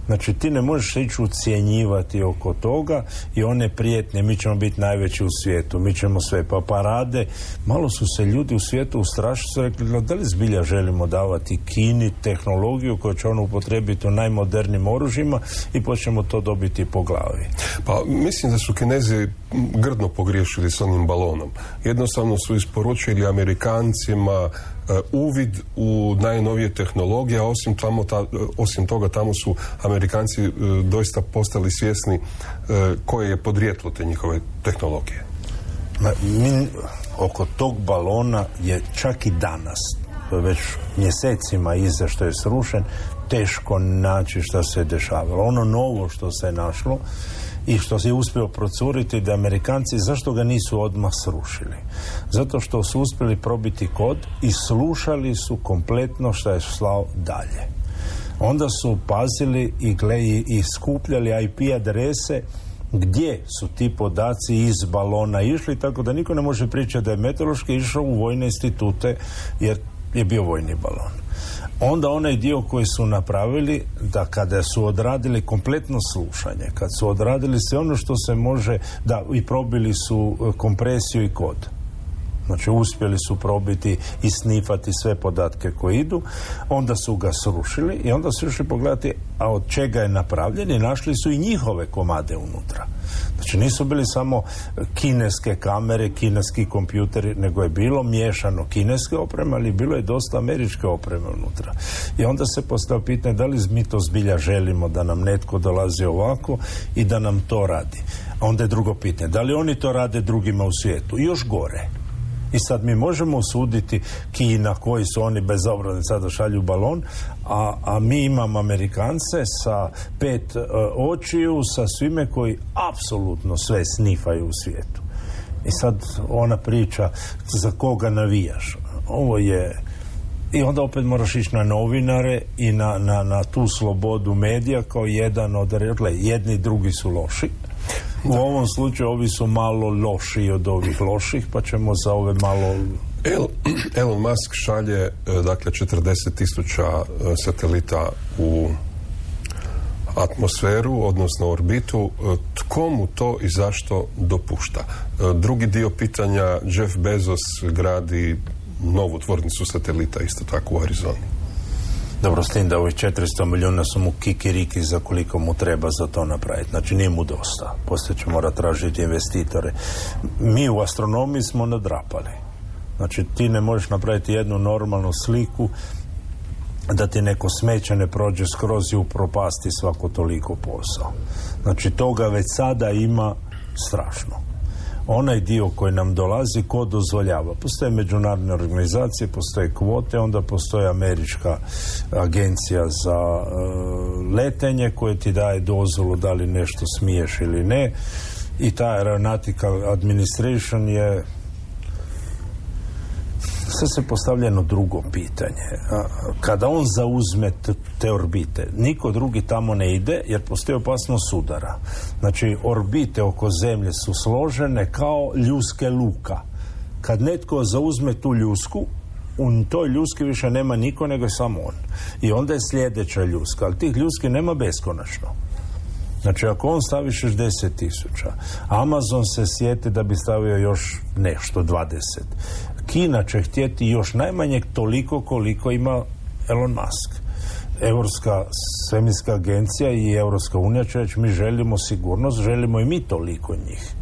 Znači ti ne možeš ići ucijenjivati oko toga i one prijetnje, mi ćemo biti najveći u svijetu, mi ćemo sve pa parade. Malo su se ljudi u svijetu ustrašili, su rekli da li zbilja želimo davati Kini tehnologiju koju će ono upotrebiti u najmodernijim oružjima i počnemo to dobiti po glavi. Pa mislim da su Kinezi grdno pogriješili s onim balonom. Jednostavno su isporučili Amerikancima E, uvid u najnovije tehnologije, a osim, tamo, ta, osim toga tamo su e, doista postali svjesni e, koje je podrijetlo te njihove tehnologije. mi oko tog balona je čak i danas, već mjesecima iza što je srušen, teško naći što se dešavalo. Ono novo što se našlo i što se je uspio procuriti da Amerikanci zašto ga nisu odmah srušili? Zato što su uspjeli probiti kod i slušali su kompletno što je slao dalje. Onda su pazili i, gleji, i skupljali IP adrese gdje su ti podaci iz balona išli, tako da niko ne može pričati da je meteorološki išao u vojne institute jer je bio vojni balon. Onda onaj dio koji su napravili da kada su odradili kompletno slušanje, kad su odradili sve ono što se može, da i probili su e, kompresiju i kod. Znači uspjeli su probiti i snifati sve podatke koji idu, onda su ga srušili i onda su išli pogledati a od čega je napravljen i našli su i njihove komade unutra. Znači nisu bili samo kineske kamere, kineski kompjuteri, nego je bilo miješano kineske opreme, ali bilo je dosta američke opreme unutra. I onda se postavlja pitanje da li mi to zbilja želimo da nam netko dolazi ovako i da nam to radi. A onda je drugo pitanje, da li oni to rade drugima u svijetu? I još gore. I sad mi možemo osuditi Kina koji su oni bez obrane sada šalju balon, a, a mi imamo Amerikance sa pet uh, očiju, sa svime koji apsolutno sve snifaju u svijetu. I sad ona priča za koga navijaš. Ovo je i onda opet moraš ići na novinare i na, na, na tu slobodu medija kao jedan od jedni drugi su loši u ovom slučaju ovi su malo lošiji od ovih loših, pa ćemo za ove malo Elon Musk šalje e, dakle 40 tisuća e, satelita u atmosferu, odnosno orbitu, e, tko mu to i zašto dopušta? Drugi dio pitanja, Jeff Bezos gradi novu tvornicu satelita isto tako u Arizoni. Dobro, s tim da ovih 400 milijuna su mu kikiriki za koliko mu treba za to napraviti. Znači nije mu dosta. Poslije će mora tražiti investitore. Mi u astronomiji smo nadrapali. Znači ti ne možeš napraviti jednu normalnu sliku da ti neko smeće ne prođe skroz i upropasti svako toliko posao. Znači toga već sada ima strašno. Onaj dio koji nam dolazi, ko dozvoljava? Postoje međunarodne organizacije, postoje kvote, onda postoji američka agencija za e, letenje koje ti daje dozvolu da li nešto smiješ ili ne i ta aeronautical administration je Sad se postavlja jedno drugo pitanje. Kada on zauzme te orbite, niko drugi tamo ne ide jer postoji opasnost sudara. Znači, orbite oko zemlje su složene kao ljuske luka. Kad netko zauzme tu ljusku, u toj ljuski više nema niko nego je samo on. I onda je sljedeća ljuska, ali tih ljuski nema beskonačno. Znači, ako on stavi 60 tisuća, Amazon se sjeti da bi stavio još nešto, 20. Kina će htjeti još najmanje toliko koliko ima Elon Musk. Europska svemirska agencija i Europska unija će reći mi želimo sigurnost, želimo i mi toliko njih.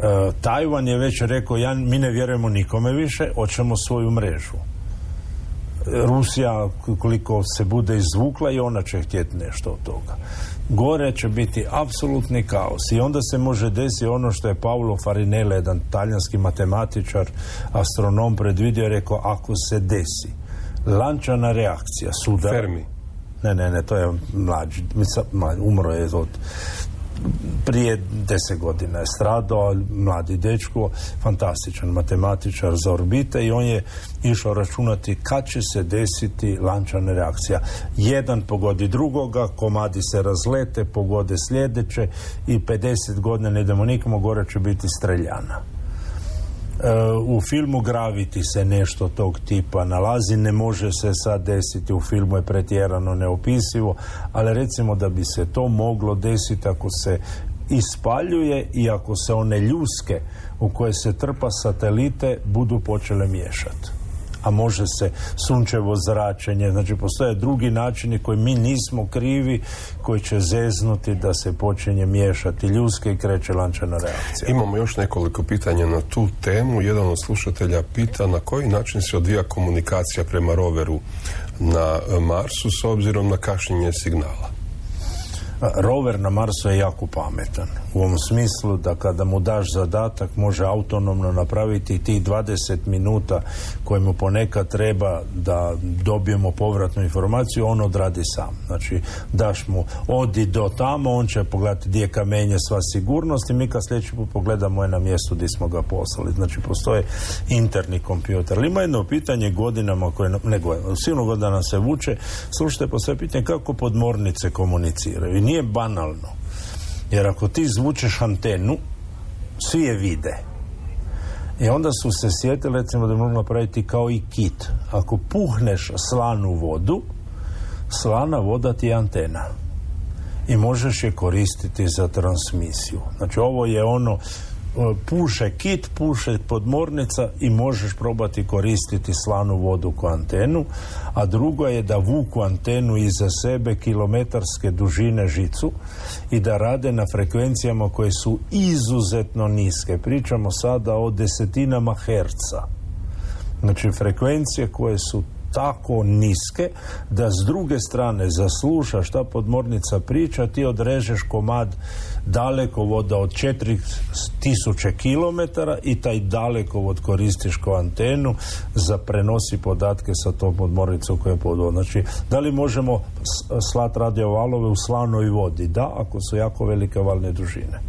E, Tajvan je već rekao ja, mi ne vjerujemo nikome više, hoćemo svoju mrežu. Rusija koliko se bude izvukla i ona će htjeti nešto od toga gore će biti apsolutni kaos i onda se može desiti ono što je Paolo Farinele, jedan talijanski matematičar, astronom predvidio, rekao ako se desi lančana reakcija sudara Fermi. Ne, ne, ne, to je mlađi. Umro je od prije deset godina je stradao, mladi dečko, fantastičan matematičar za orbite i on je išao računati kad će se desiti lančana reakcija. Jedan pogodi drugoga, komadi se razlete, pogode sljedeće i 50 godina ne idemo nikamo, gore će biti streljana. E, u filmu Graviti se nešto tog tipa nalazi, ne može se sad desiti, u filmu je pretjerano neopisivo, ali recimo da bi se to moglo desiti ako se ispaljuje i ako se one ljuske u koje se trpa satelite budu počele miješati a može se sunčevo zračenje, znači postoje drugi načini koji mi nismo krivi, koji će zeznuti da se počinje miješati ljuske i kreće lančana reakcija. Imamo još nekoliko pitanja na tu temu. Jedan od slušatelja pita na koji način se odvija komunikacija prema roveru na Marsu s obzirom na kašnjenje signala. Rover na Marsu je jako pametan. U ovom smislu da kada mu daš zadatak može autonomno napraviti tih 20 minuta koje mu ponekad treba da dobijemo povratnu informaciju, on odradi sam. Znači, daš mu odi do tamo, on će pogledati gdje je kamenje sva sigurnost i mi kad sljedeći put pogledamo je na mjestu gdje smo ga poslali. Znači, postoje interni kompjuter. Ali ima jedno pitanje godinama koje, nego, silno godina se vuče, slušajte, postoje pitanje kako podmornice komuniciraju. I nije banalno. Jer ako ti zvučeš antenu, svi je vide. I onda su se sjetili, recimo, da mogu napraviti kao i kit. Ako puhneš slanu vodu, slana voda ti je antena. I možeš je koristiti za transmisiju. Znači, ovo je ono puše kit, puše podmornica i možeš probati koristiti slanu vodu ko antenu, a drugo je da vuku antenu iza sebe kilometarske dužine žicu i da rade na frekvencijama koje su izuzetno niske. Pričamo sada o desetinama herca. Znači frekvencije koje su tako niske da s druge strane zaslušaš šta podmornica priča, ti odrežeš komad dalekovoda od 4000 km i taj dalekovod koristiš kao antenu za prenosi podatke sa tom podmornicom koja je pod Znači, da li možemo slati radiovalove u slanoj vodi? Da, ako su jako velike valne dužine.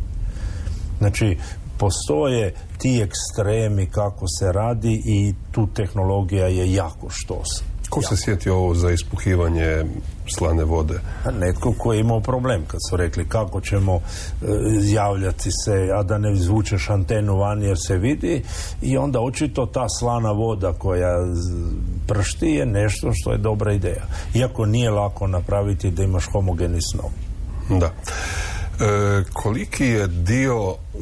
Znači, postoje ti ekstremi kako se radi i tu tehnologija je jako štos. Ko se sjeti ovo za ispuhivanje slane vode? A netko ko je imao problem kad su rekli kako ćemo e, javljati se, a da ne izvučeš antenu van jer se vidi i onda očito ta slana voda koja pršti je nešto što je dobra ideja. Iako nije lako napraviti da imaš homogeni snov. Da. E, koliki je dio e,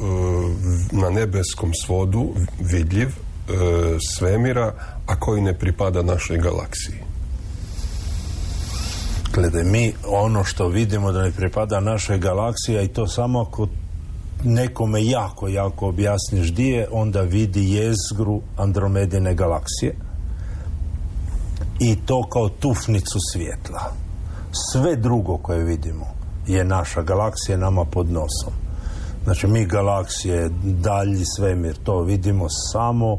na nebeskom svodu vidljiv e, svemira, a koji ne pripada našoj galaksiji? Gledaj, mi ono što vidimo da ne pripada našoj galaksiji, i to samo ako nekome jako, jako objasniš di je, onda vidi jezgru Andromedine galaksije i to kao tufnicu svjetla. Sve drugo koje vidimo je naša galaksija nama pod nosom. Znači mi galaksije, dalji svemir, to vidimo samo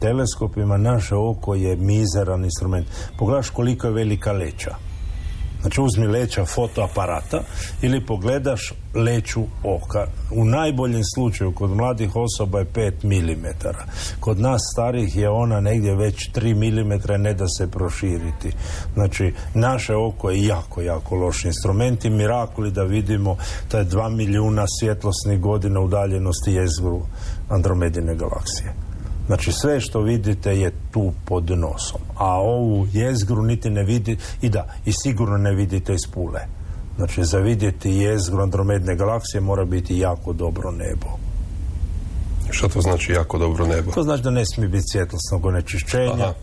teleskopima. Naše oko je mizeran instrument. Pogledaš koliko je velika leća. Znači uzmi leća fotoaparata ili pogledaš leću oka. U najboljem slučaju kod mladih osoba je 5 mm. Kod nas starih je ona negdje već 3 mm ne da se proširiti. Znači naše oko je jako, jako loš instrument i mirakuli da vidimo to je 2 milijuna svjetlosnih godina udaljenosti jezgru Andromedine galaksije. Znači sve što vidite je tu pod nosom. A ovu jezgru niti ne vidi i da, i sigurno ne vidite iz pule. Znači za vidjeti jezgru Andromedne galaksije mora biti jako dobro nebo. Što to znači jako dobro nebo? To znači da ne smije biti svjetlosnog onečišćenja Aha.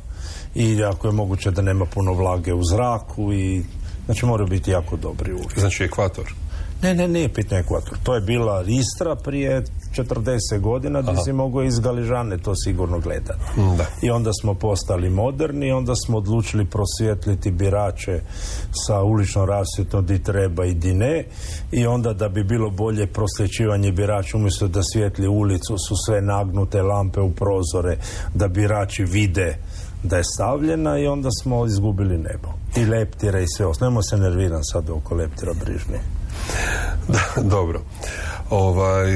i ako je moguće da nema puno vlage u zraku i znači mora biti jako dobri uvjeti. Znači ekvator. Ne, ne, nije pitanje ekvator. To je bila Istra prije 40 godina gdje si mogao iz Galižane to sigurno gledati. Da. I onda smo postali moderni onda smo odlučili prosvjetliti birače sa uličnom rasvjetom di treba i di ne. I onda da bi bilo bolje prosvjećivanje birača umjesto da svijetli ulicu su sve nagnute lampe u prozore da birači vide da je stavljena i onda smo izgubili nebo. I leptira i sve ostalo. Nemo se nerviram sad oko leptira brižni. Da, dobro. Ovaj,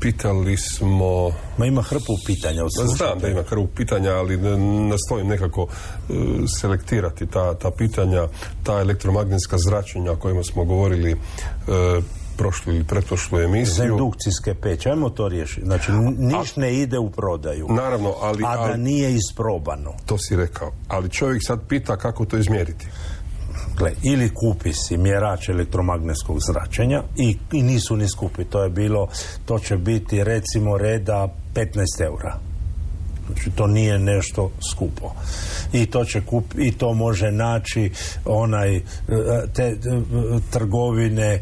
pitali smo... Ma ima hrpu pitanja Znam da ima krv pitanja, ali ne- nastojim nekako e, selektirati ta, ta pitanja, ta elektromagnetska zračenja o kojima smo govorili e, prošlu ili pretprošlu Za emisiju. indukcijske peće. Ajmo to riješiti. Znači, niš ne ide u prodaju. Naravno, ali, a da ali nije isprobano. to si rekao. Ali čovjek sad pita kako to izmjeriti. Gle, ili kupi si mjerač elektromagnetskog zračenja i, i nisu ni skupi. To je bilo, to će biti recimo reda 15 eura. Znači, to nije nešto skupo. I to će kup, i to može naći onaj e, te e, trgovine e,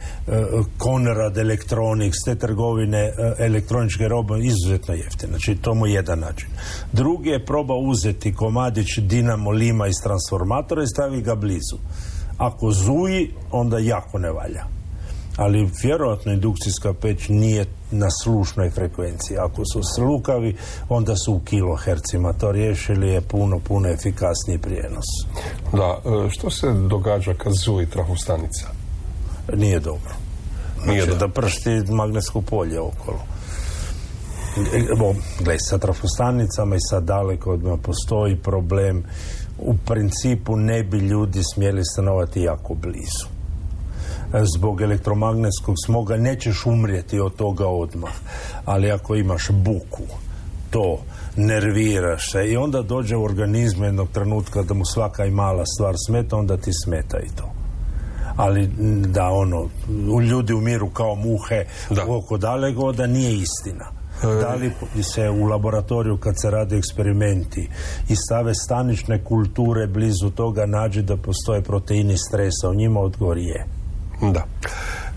Conrad Electronics, te trgovine e, elektroničke robe izuzetno jeftine. Znači, to mu je jedan način. Drugi je proba uzeti komadić Dinamo Lima iz transformatora i stavi ga blizu. Ako zuji, onda jako ne valja ali vjerojatno indukcijska peć nije na slušnoj frekvenciji. Ako su slukavi, onda su u kilohercima. To riješili je puno, puno efikasniji prijenos. Da, e, što se događa kad zuji trafostanica? Nije dobro. Nije Znači dobro. da pršti magnetsko polje okolo. Evo, Gle, sa trafostanicama i sa dalekovodima postoji problem. U principu ne bi ljudi smjeli stanovati jako blizu. E, Zbog elektromagnetskog smoga nećeš umrijeti od toga odmah. Ali ako imaš buku, to nerviraš se i onda dođe u organizmu jednog trenutka da mu svaka i mala stvar smeta, onda ti smeta i to ali da ono ljudi umiru kao muhe Da. oko dalekovoda nije istina da li se u laboratoriju kad se rade eksperimenti i stave stanične kulture blizu toga nađe da postoje proteini stresa u njima odgovor je Da.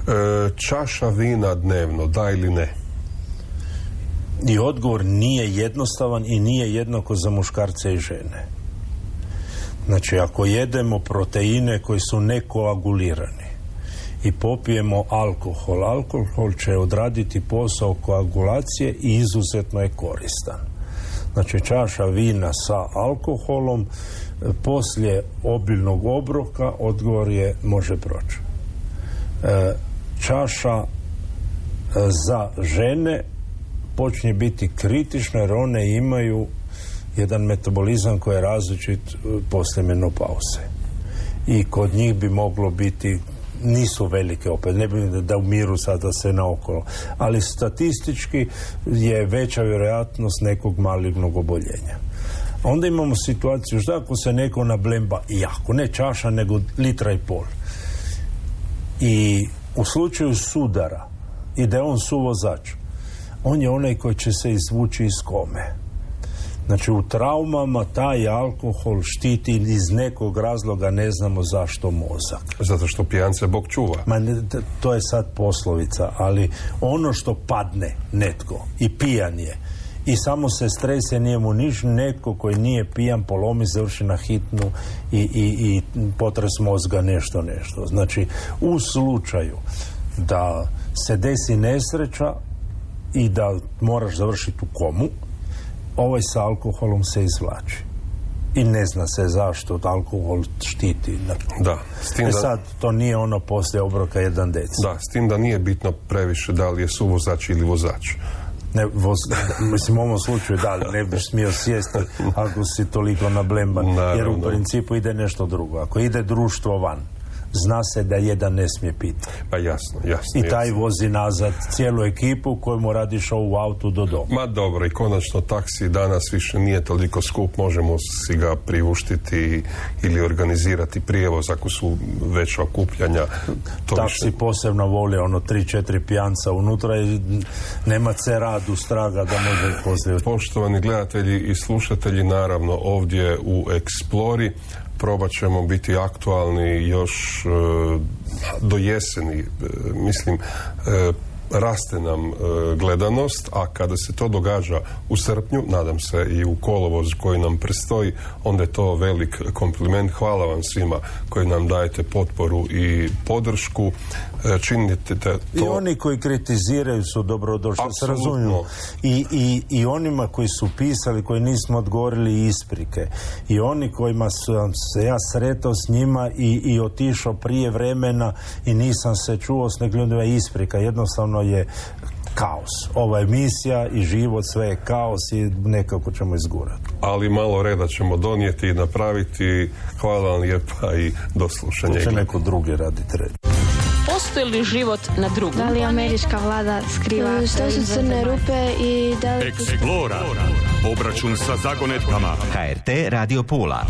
E, čaša vina dnevno, da ili ne? i odgovor nije jednostavan i nije jednako za muškarce i žene znači ako jedemo proteine koji su nekoagulirani i popijemo alkohol. Alkohol će odraditi posao koagulacije i izuzetno je koristan. Znači čaša vina sa alkoholom e, poslije obilnog obroka odgovor je može proći. E, čaša e, za žene počinje biti kritična jer one imaju jedan metabolizam koji je različit e, poslije menopauze. I kod njih bi moglo biti nisu velike opet, ne bi da umiru sada se naokolo, ali statistički je veća vjerojatnost nekog malignog oboljenja. Onda imamo situaciju što ako se neko nablemba jako, ne čaša, nego litra i pol. I u slučaju sudara i da je on suvozač, on je onaj koji će se izvući iz kome. Znači u traumama taj alkohol štiti iz nekog razloga ne znamo zašto mozak. Zato što pijance Bog čuva. Ma ne, to je sad poslovica, ali ono što padne netko i pijan je i samo se strese, nije mu niš, netko koji nije pijan polomi, završi na hitnu i, i, i potres mozga nešto, nešto. Znači, u slučaju da se desi nesreća i da moraš završiti u komu, ovaj sa alkoholom se izvlači. I ne zna se zašto alkohol štiti. Da, s tim e sad, to nije ono poslije obroka jedan dec. Da, s tim da nije bitno previše da li je suvozač ili vozač. Ne, voz, mislim u ovom slučaju da, ne biš smio sjesti ako si toliko nablemban, jer u principu ide nešto drugo. Ako ide društvo van, zna se da jedan ne smije piti. Pa jasno, jasno. I taj vozi nazad cijelu ekipu kojemu radi show u autu do doma. Ma dobro, i konačno taksi danas više nije toliko skup, možemo si ga priuštiti ili organizirati prijevoz ako su veća okupljanja. To taksi posebno voli ono tri, četiri pijanca unutra i nema radu straga da može poslije. Poštovani gledatelji i slušatelji, naravno ovdje u Explori probat ćemo biti aktualni još e, do jeseni. E, mislim, e, raste nam gledanost, a kada se to događa u srpnju, nadam se i u kolovoz koji nam prestoji, onda je to velik kompliment. Hvala vam svima koji nam dajete potporu i podršku. E, činite to. I oni koji kritiziraju su dobrodošli, se razumiju. I, i, I onima koji su pisali, koji nismo odgovorili isprike. I oni kojima sam se ja sretao s njima i, i otišao prije vremena i nisam se čuo s nekim ljudima isprika. Jednostavno je kaos. Ova emisija i život sve je kaos i nekako ćemo izgurati. Ali malo reda ćemo donijeti i napraviti. Hvala vam lijepa i do slušanja. To će neko drugi raditi red. Postoji li život na drugom? Da li američka vlada skriva? Što su crne rupe i da li... Explora. Obračun sa zagonetkama. HRT Radio Pula.